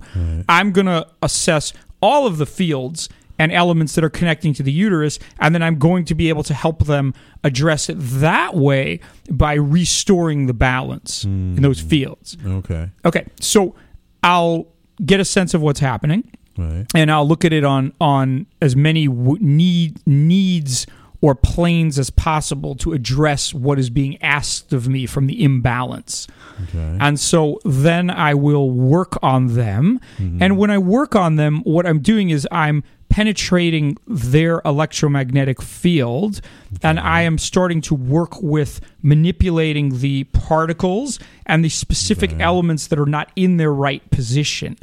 I'm going to assess all of the fields and elements that are connecting to the uterus, and then I'm going to be able to help them address it that way by restoring the balance in those fields. Okay. Okay, so I'll get a sense of what's happening Right. and I'll look at it on on as many w- need needs or planes as possible to address what is being asked of me from the imbalance. Okay. And so then I will work on them. Mm-hmm. And when I work on them, what I'm doing is I'm penetrating their electromagnetic field and I am starting to work with manipulating the particles and the specific elements that are not in their right position.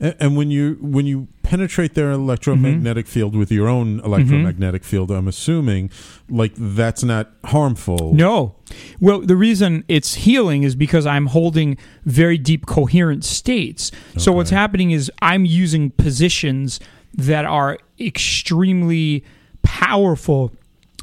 And, and when you when you penetrate their electromagnetic Mm-hmm. field with your own electromagnetic field, I'm assuming like that's not harmful. No. Well, the reason it's healing is because I'm holding very deep coherent states. So what's happening is I'm using positions that are extremely powerful,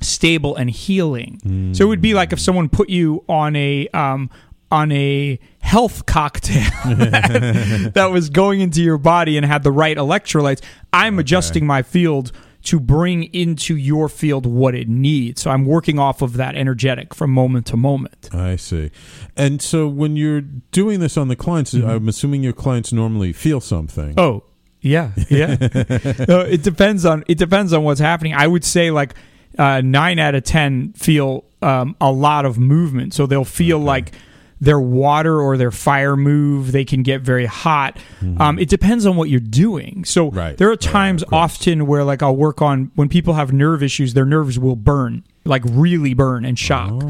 stable, and healing. So it would be like if someone put you on a um, on a health cocktail that, that was going into your body and had the right electrolytes. I'm adjusting my field to bring into your field what it needs. So I'm working off of that energetic from moment to moment. I see. And so when you're doing this on the clients, I'm assuming your clients normally feel something. Mm-hmm. Oh, yeah, yeah. No, it depends on it depends on what's happening. I would say like uh, nine out of ten feel um, a lot of movement, so they'll feel like their water or their fire move. They can get very hot. Um, it depends on what you're doing. So Right. there are times often where like I'll work on when people have nerve issues, their nerves will burn. Like really burn and shock.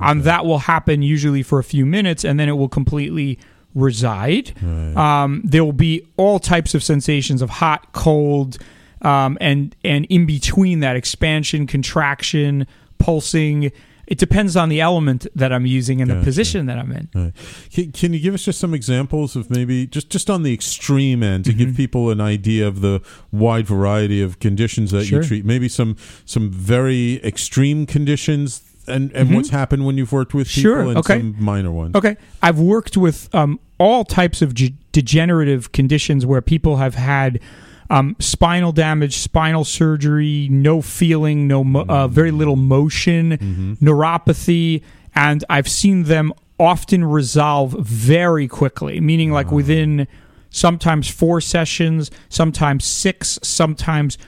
Um, that will happen usually for a few minutes, and then it will completely reside. Um, there will be all types of sensations of hot, cold, um, and and in between that, expansion, contraction, pulsing. It depends on the element that I'm using and the position that I'm in. Right. Can, can you give us just some examples of maybe just just on the extreme end to Mm-hmm. give people an idea of the wide variety of conditions that Sure. you treat? Maybe some some very extreme conditions and and what's happened when you've worked with people Mm-hmm. Sure, and okay. some minor ones. Okay. I've worked with um, all types of ge- degenerative conditions where people have had um, spinal damage, spinal surgery, no feeling, no mo- uh, very little motion, neuropathy, and I've seen them often resolve very quickly, meaning like within sometimes four sessions, sometimes six, sometimes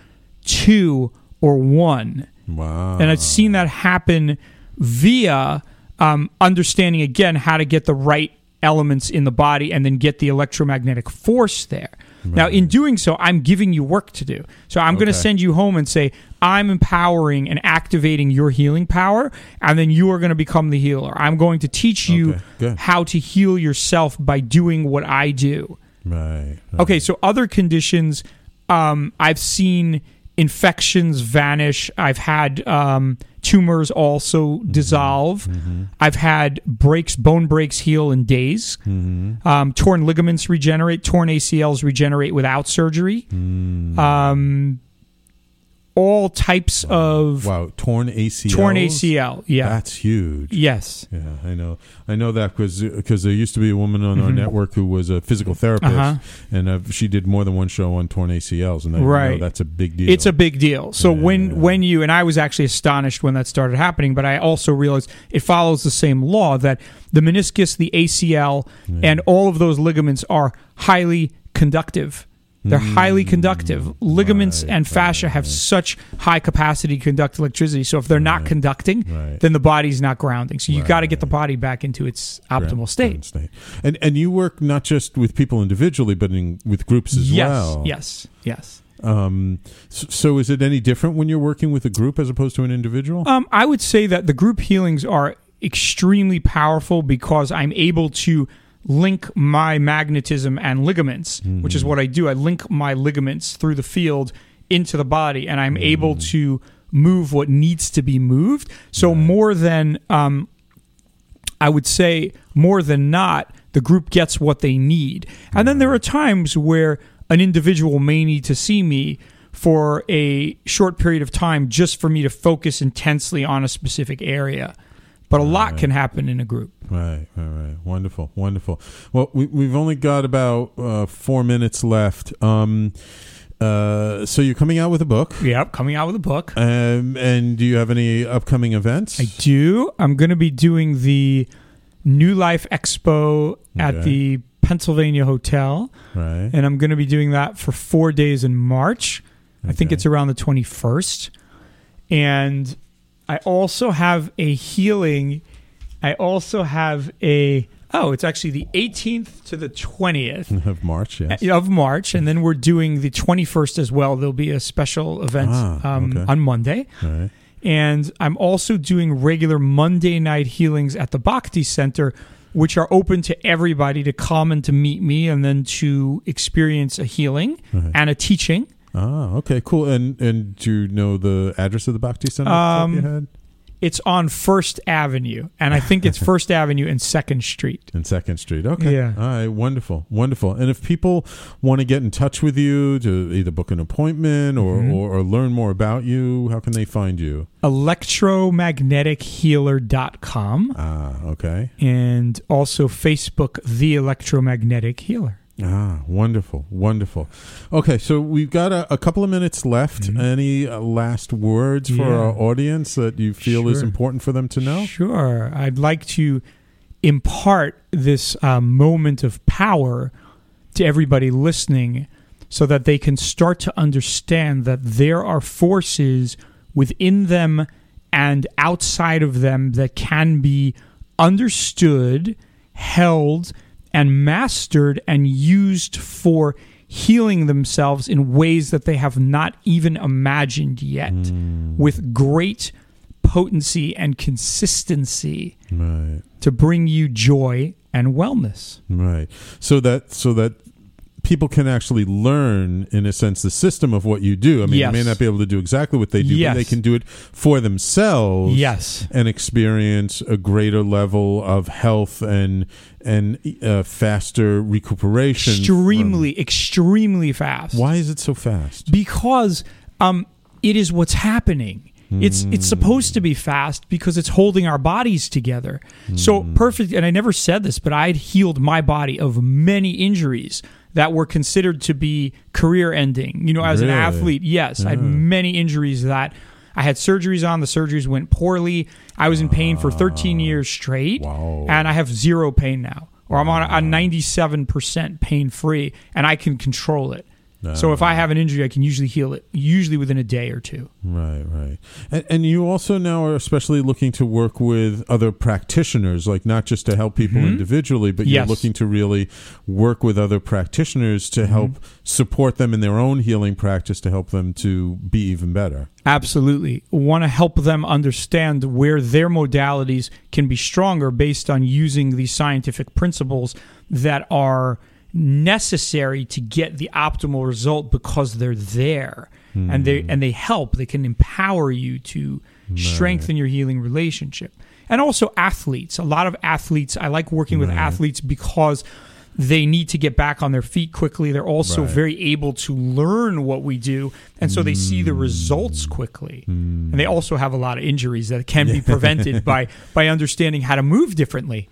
two or one Wow. and I've seen that happen via um, understanding again how to get the right elements in the body and then get the electromagnetic force there. Now, in doing so, I'm giving you work to do. So I'm going to send you home and say, I'm empowering and activating your healing power, and then you are going to become the healer. I'm going to teach you Okay, how to heal yourself by doing what I do. Right. right. Okay, so other conditions, um, I've seen infections vanish. I've had um, tumors also dissolve. I've had breaks, bone breaks heal in days. Um, torn ligaments regenerate. Torn ACLs regenerate without surgery. Um, all types of Wow. Torn ACL. torn ACL. Yeah. That's huge. yes. Yeah, I know. I know that because because there used to be a woman on our network who was a physical therapist, Mm-hmm. Uh-huh. and uh, she did more than one show on torn ACLs, and I know Right. that's a big deal. It's a big deal. So Yeah. when when you and I was actually astonished when that started happening, but I also realized it follows the same law that the meniscus, the ACL, and all of those ligaments are highly conductive. They're highly conductive. Ligaments Mm. Right, and fascia have such high capacity to conduct electricity. So if they're not conducting, Right. then the body's not grounding. So you got to get the body back into its optimal Grand- state. And and you work not just with people individually, but in, with groups as yes, well. yes, yes. Um. So, so is it any different when you're working with a group as opposed to an individual? Um, I would say that the group healings are extremely powerful because I'm able to link my magnetism and ligaments, which is what I do. I link my ligaments through the field into the body, and I'm able to move what needs to be moved. So more than um, I would say more than not, the group gets what they need. And then there are times where an individual may need to see me for a short period of time just for me to focus intensely on a specific area. But a lot can happen in a group. Right, right, right. Wonderful, wonderful. Well, we, we've only got about uh, four minutes left. Um, uh, so you're coming out with a book, Yep, coming out with a book. um, and do you have any upcoming events? I do. I'm going to be doing the New Life Expo at Okay. the Pennsylvania Hotel. Right. and I'm going to be doing that for four days in March. I think it's around the 21st. And I also have a healing. I also have a, oh, it's actually the 18th to the 20th of March, yes. of March. And then we're doing the 21st as well. There'll be a special event Ah, um, okay. on Monday. Right. And I'm also doing regular Monday night healings at the Bhakti Center which are open to everybody to come and to meet me and then to experience a healing and a teaching. Ah, okay, cool. And and do you know the address of the Bhakti Center? off the top Um. It's on First Avenue, and I think it's First Avenue and Second Street. in Second Street. Okay. Yeah. All right. Wonderful. Wonderful. And if people want to get in touch with you to either book an appointment or, Mm-hmm. or, or learn more about you, how can they find you? Electromagnetic.healer.com Ah, okay. and also Facebook, The Electromagnetic Healer. Ah, wonderful. Wonderful. Okay. So we've got a, a couple of minutes left. Any uh, last words for Mm-hmm. Yeah. our audience that you feel is important for them to know? Sure. I'd like to impart this uh, moment of power to everybody listening so that they can start to understand that there are forces within them and outside of them that can be understood, held, and mastered and used for healing themselves in ways that they have not even imagined yet mm. with great potency and consistency Right. to bring you joy and wellness. Right. So that so that people can actually learn in a sense the system of what you do. I mean, Yes. they may not be able to do exactly what they do, Yes. but they can do it for themselves. Yes. And experience a greater level of health and and uh, faster recuperation. Extremely, extremely fast. why is it so fast? Because um, it is what's happening. It's it's supposed to be fast because it's holding our bodies together. So perfect. And I never said this, but I had healed my body of many injuries that were considered to be career ending. You know, as Really? an athlete, yes, I had hmm. many injuries that I had surgeries on. The surgeries went poorly. I was in pain for 13 ah. years straight, Wow. and I have zero pain now, or I'm on a 97 percent pain free, and I can control it. So if I have an injury, I can usually heal it, usually within a day or two. Right, right. And, and you also now are especially looking to work with other practitioners, like not just to help people mm-hmm. individually, but you're Yes. looking to really work with other practitioners to mm-hmm. help support them in their own healing practice to help them to be even better. Absolutely. Want to help them understand where their modalities can be stronger based on using these scientific principles that are necessary to get the optimal result because they're there. And they hmm. and they help. They can empower you to strengthen your healing relationship. And also athletes. A lot of athletes i like working with athletes because they need to get back on their feet quickly. They're also Right. very able to learn what we do. And so they see the results hmm. quickly. Hmm. And they also have a lot of injuries that can be prevented by by understanding how to move differently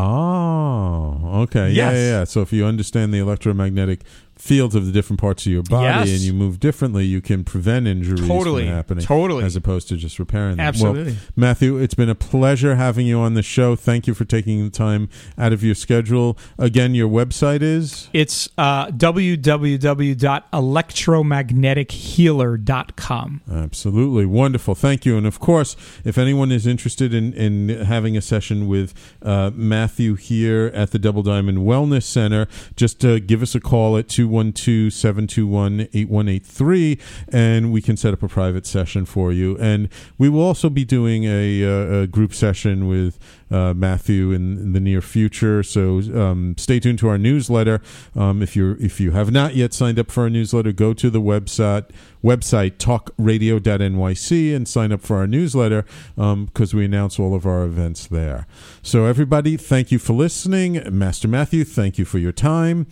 Oh, okay. Yeah, yeah, yeah. So if you understand the electromagnetic fields of the different parts of your body Yes. and you move differently, you can prevent injuries Totally. from happening. Totally. As opposed to just repairing them. Absolutely. Well, Matthew, it's been a pleasure having you on the show. Thank you for taking the time out of your schedule. Again, your website is it's uh, www.electromagnetic.healer.com Absolutely. Wonderful. Thank you. And of course, if anyone is interested in, in having a session with uh, Matthew here at the Double Diamond Wellness Center, just uh, give us a call at 212 721 8183 and we can set up a private session for you. And we will also be doing a, uh, a group session with uh, Matthew in, in the near future. So um, stay tuned to our newsletter. Um, if you if you have not yet signed up for our newsletter, go to the website website talkradio.nyc and sign up for our newsletter because we announce all of our events there. So everybody, thank you for listening. Master Matthew, thank you for your time,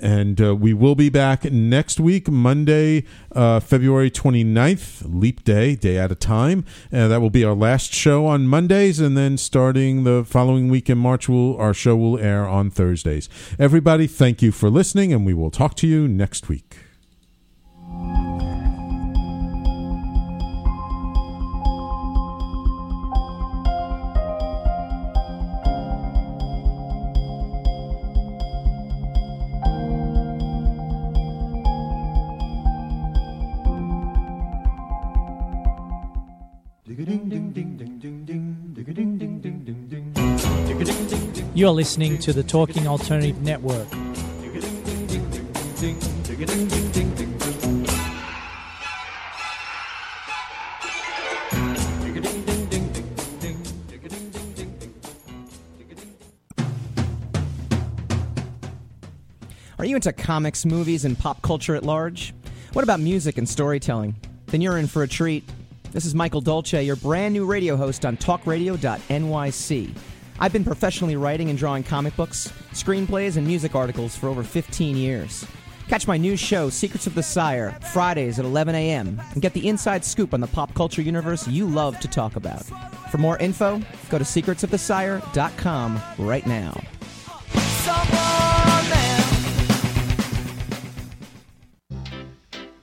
and uh, we will be back next week, Monday, uh, February 29th, Leap Day, day at a time. Uh, that will be our last show on Mondays, and then starting the following week in March, we'll, our show will air on Thursdays. Everybody, thank you for listening, and we will talk to you next week. You're listening to the Talking Alternative Network. Are you into comics, movies, and pop culture at large? What about music and storytelling? Then you're in for a treat. This is Michael Dolce, your brand new radio host on talkradio.nyc. I've been professionally writing and drawing comic books, screenplays, and music articles for over 15 years. Catch my new show, Secrets of the Sire, Fridays at 11 a.m., and get the inside scoop on the pop culture universe you love to talk about. For more info, go to secretsofthesire.com right now.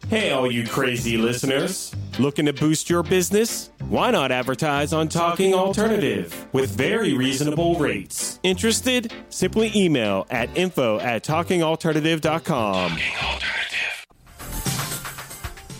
Hey, all you crazy listeners. Looking to boost your business? Why not advertise on Talking Alternative with very reasonable rates? Interested? Simply email at info at talkingalternative.com.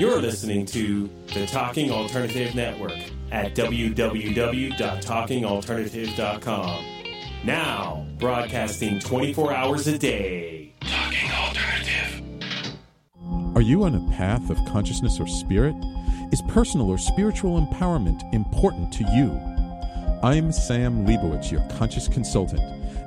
You're listening to the Talking Alternative Network at www.talkingalternative.com. Now, broadcasting 24 hours a day. Talking Alternative. Are you on a path of consciousness or spirit? Is personal or spiritual empowerment important to you? I'm Sam Leibowitz, your conscious consultant,